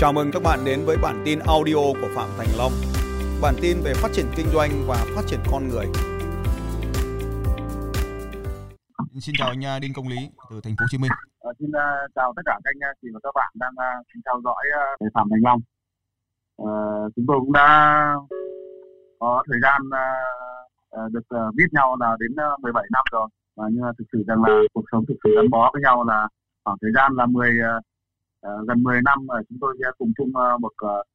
Chào mừng các bạn đến với bản tin audio của Phạm Thành Long. Bản tin về phát triển kinh doanh và phát triển con người. Xin chào anh à, Đinh Công Lý từ thành phố Hồ Chí Minh. À, xin uh, chào tất cả các anh chị và các bạn đang uh, theo dõi uh, Phạm Thành Long. Uh, chúng tôi cũng đã có thời gian được biết nhau là đến uh, 17 năm rồi và nhưng mà thực sự rằng là cuộc sống thực sự gắn bó với nhau là khoảng thời gian là 10 uh, gần 10 năm uh, chúng tôi sẽ cùng chung uh, một uh,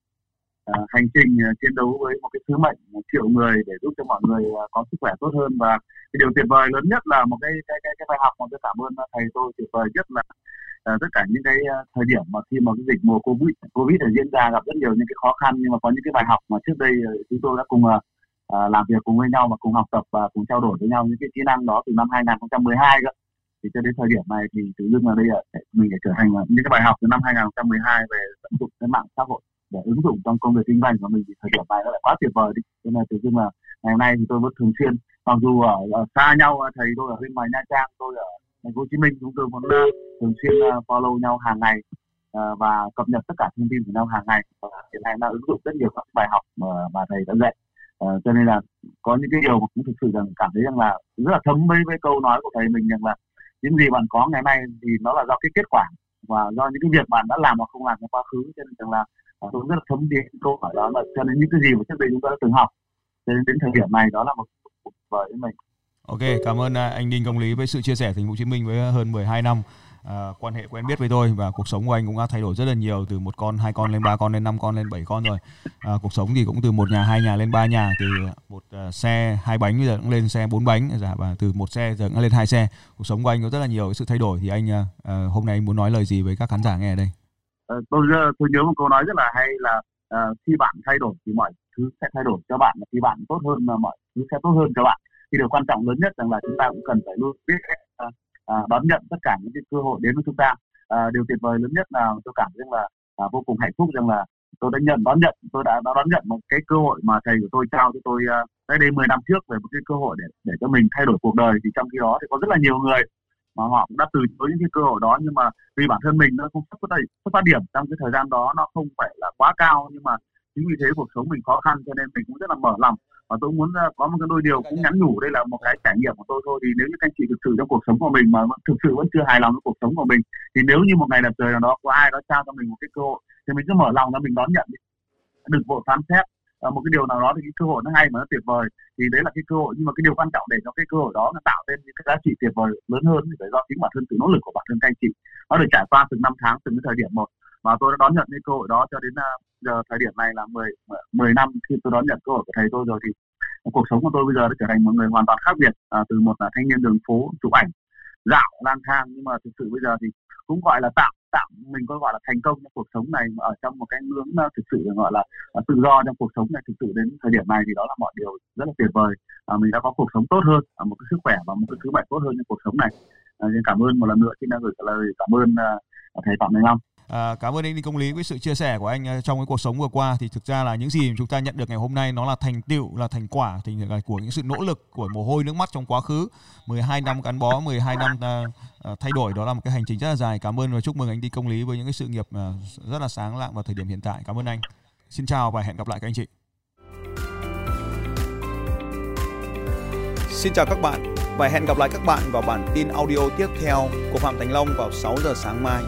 uh, hành trình uh, chiến đấu với một cái sứ mệnh một triệu người để giúp cho mọi người uh, có sức khỏe tốt hơn. Và cái điều tuyệt vời lớn nhất là một cái cái cái, cái bài học mà tôi cảm ơn thầy tôi tuyệt vời nhất là uh, tất cả những cái uh, thời điểm mà khi mà cái dịch mùa covid covid đã diễn ra gặp rất nhiều những cái khó khăn. Nhưng mà có những cái bài học mà trước đây uh, chúng tôi đã cùng uh, làm việc cùng với nhau và cùng học tập và cùng trao đổi với nhau những cái kỹ năng đó từ năm 2012 cơ thì cho đến thời điểm này thì tự dưng là đây là mình để trở thành những cái bài học từ năm 2012 về tận dụng cái mạng xã hội để ứng dụng trong công việc kinh doanh của mình thì thời điểm này nó lại quá tuyệt vời đi. Cho nên tự dưng là ngày hôm nay thì tôi vẫn thường xuyên mặc dù ở, ở xa nhau thầy tôi ở bên ngoài nha trang tôi ở thành phố hồ chí minh chúng tôi vẫn ờ, thường xuyên ờ, follow nhau hàng ngày ờ, và cập nhật tất cả thông tin của nhau hàng ngày. Và hiện nay đã ứng dụng rất nhiều các bài học mà mà thầy đã dạy. À, cho nên là có những cái điều mà cũng thực sự rằng cảm thấy rằng là rất là thấm với với câu nói của thầy mình rằng là những gì bạn có ngày nay thì nó là do cái kết quả và do những cái việc bạn đã làm hoặc không làm trong quá khứ. Cho nên rằng là à, tôi rất là thấm đến câu hỏi đó. Là cho nên những cái gì mà trước đây chúng ta đã từng học cho nên đến thời điểm này đó là một cuộc vời với mình. Ok, cảm ơn à, anh Đinh Công Lý với sự chia sẻ thành phố Hồ Chí Minh với à, hơn 12 năm à, quan hệ quen biết với tôi và cuộc sống của anh cũng đã thay đổi rất là nhiều từ một con, hai con lên ba con lên năm con lên bảy con rồi. À, cuộc sống thì cũng từ một nhà, hai nhà lên ba nhà, từ một uh, xe hai bánh bây giờ cũng lên xe bốn bánh dạ, và từ một xe giờ cũng lên hai xe. Cuộc sống của anh có rất là nhiều sự thay đổi thì anh uh, hôm nay anh muốn nói lời gì với các khán giả nghe ở đây? À, tôi ờ, tôi nhớ một câu nói rất là hay là uh, khi bạn thay đổi thì mọi thứ sẽ thay đổi cho bạn khi bạn tốt hơn mọi thứ sẽ tốt hơn cho bạn thì điều quan trọng lớn nhất rằng là chúng ta cũng cần phải luôn biết uh, à, đón nhận tất cả những cái cơ hội đến với chúng ta. À, điều tuyệt vời lớn nhất là tôi cảm thấy là à, vô cùng hạnh phúc rằng là tôi đã nhận đón nhận tôi đã, đã đón nhận một cái cơ hội mà thầy của tôi trao cho tôi uh, cách đây 10 năm trước về một cái cơ hội để để cho mình thay đổi cuộc đời. Thì trong khi đó thì có rất là nhiều người mà họ cũng đã từ chối những cái cơ hội đó nhưng mà vì bản thân mình nó không xuất phát xuất phát điểm trong cái thời gian đó nó không phải là quá cao nhưng mà chính vì thế cuộc sống mình khó khăn cho nên mình cũng rất là mở lòng và tôi muốn à, có một cái đôi điều cũng nhắn nhủ, đây là một cái trải nghiệm của tôi thôi. Thì nếu như các anh chị thực sự trong cuộc sống của mình mà thực sự vẫn chưa hài lòng với cuộc sống của mình, thì nếu như một ngày đẹp trời nào đó có ai đó trao cho mình một cái cơ hội, thì mình cứ mở lòng ra mình đón nhận đi. Đừng vội phán xét. Ờ, một cái điều nào đó thì cái cơ hội nó hay mà nó tuyệt vời, thì đấy là cái cơ hội. Nhưng mà cái điều quan trọng để cho cái cơ hội đó nó tạo thêm những cái giá trị tuyệt vời lớn hơn thì phải do chính bản thân, sự nỗ lực của bản thân các anh chị. Nó được trải qua từng năm tháng, từng cái thời điểm một. Và tôi đã đón nhận cái cơ hội đó cho đến à, giờ thời điểm này là 10 10 năm khi tôi đón nhận cơ hội của thầy tôi rồi thì cuộc sống của tôi bây giờ đã trở thành một người hoàn toàn khác biệt à, từ một là thanh niên đường phố chụp ảnh dạo lang thang. Nhưng mà thực sự bây giờ thì cũng gọi là tạm tạm mình có gọi là thành công trong cuộc sống này mà ở trong một cái ngưỡng à, thực sự gọi là à, tự do trong cuộc sống này thực sự đến thời điểm này thì đó là mọi điều rất là tuyệt vời. À, mình đã có cuộc sống tốt hơn à, một cái sức khỏe và một cái thứ mệnh tốt hơn trong cuộc sống này. À, cảm ơn một lần nữa xin gửi lời cảm ơn uh, thầy phạm Minh Long. À, cảm ơn anh Đinh Công Lý với sự chia sẻ của anh à, trong cái cuộc sống vừa qua. Thì thực ra là những gì chúng ta nhận được ngày hôm nay nó là thành tựu là thành quả thì à, của những sự nỗ lực của mồ hôi nước mắt trong quá khứ. 12 năm gắn bó 12 năm uh, thay đổi đó là một cái hành trình rất là dài. Cảm ơn và chúc mừng anh Đinh Công Lý với những cái sự nghiệp uh, rất là sáng lạng vào thời điểm hiện tại. Cảm ơn anh. Xin chào và hẹn gặp lại các anh chị. Xin chào các bạn và hẹn gặp lại các bạn vào bản tin audio tiếp theo của Phạm Thành Long vào 6 giờ sáng mai.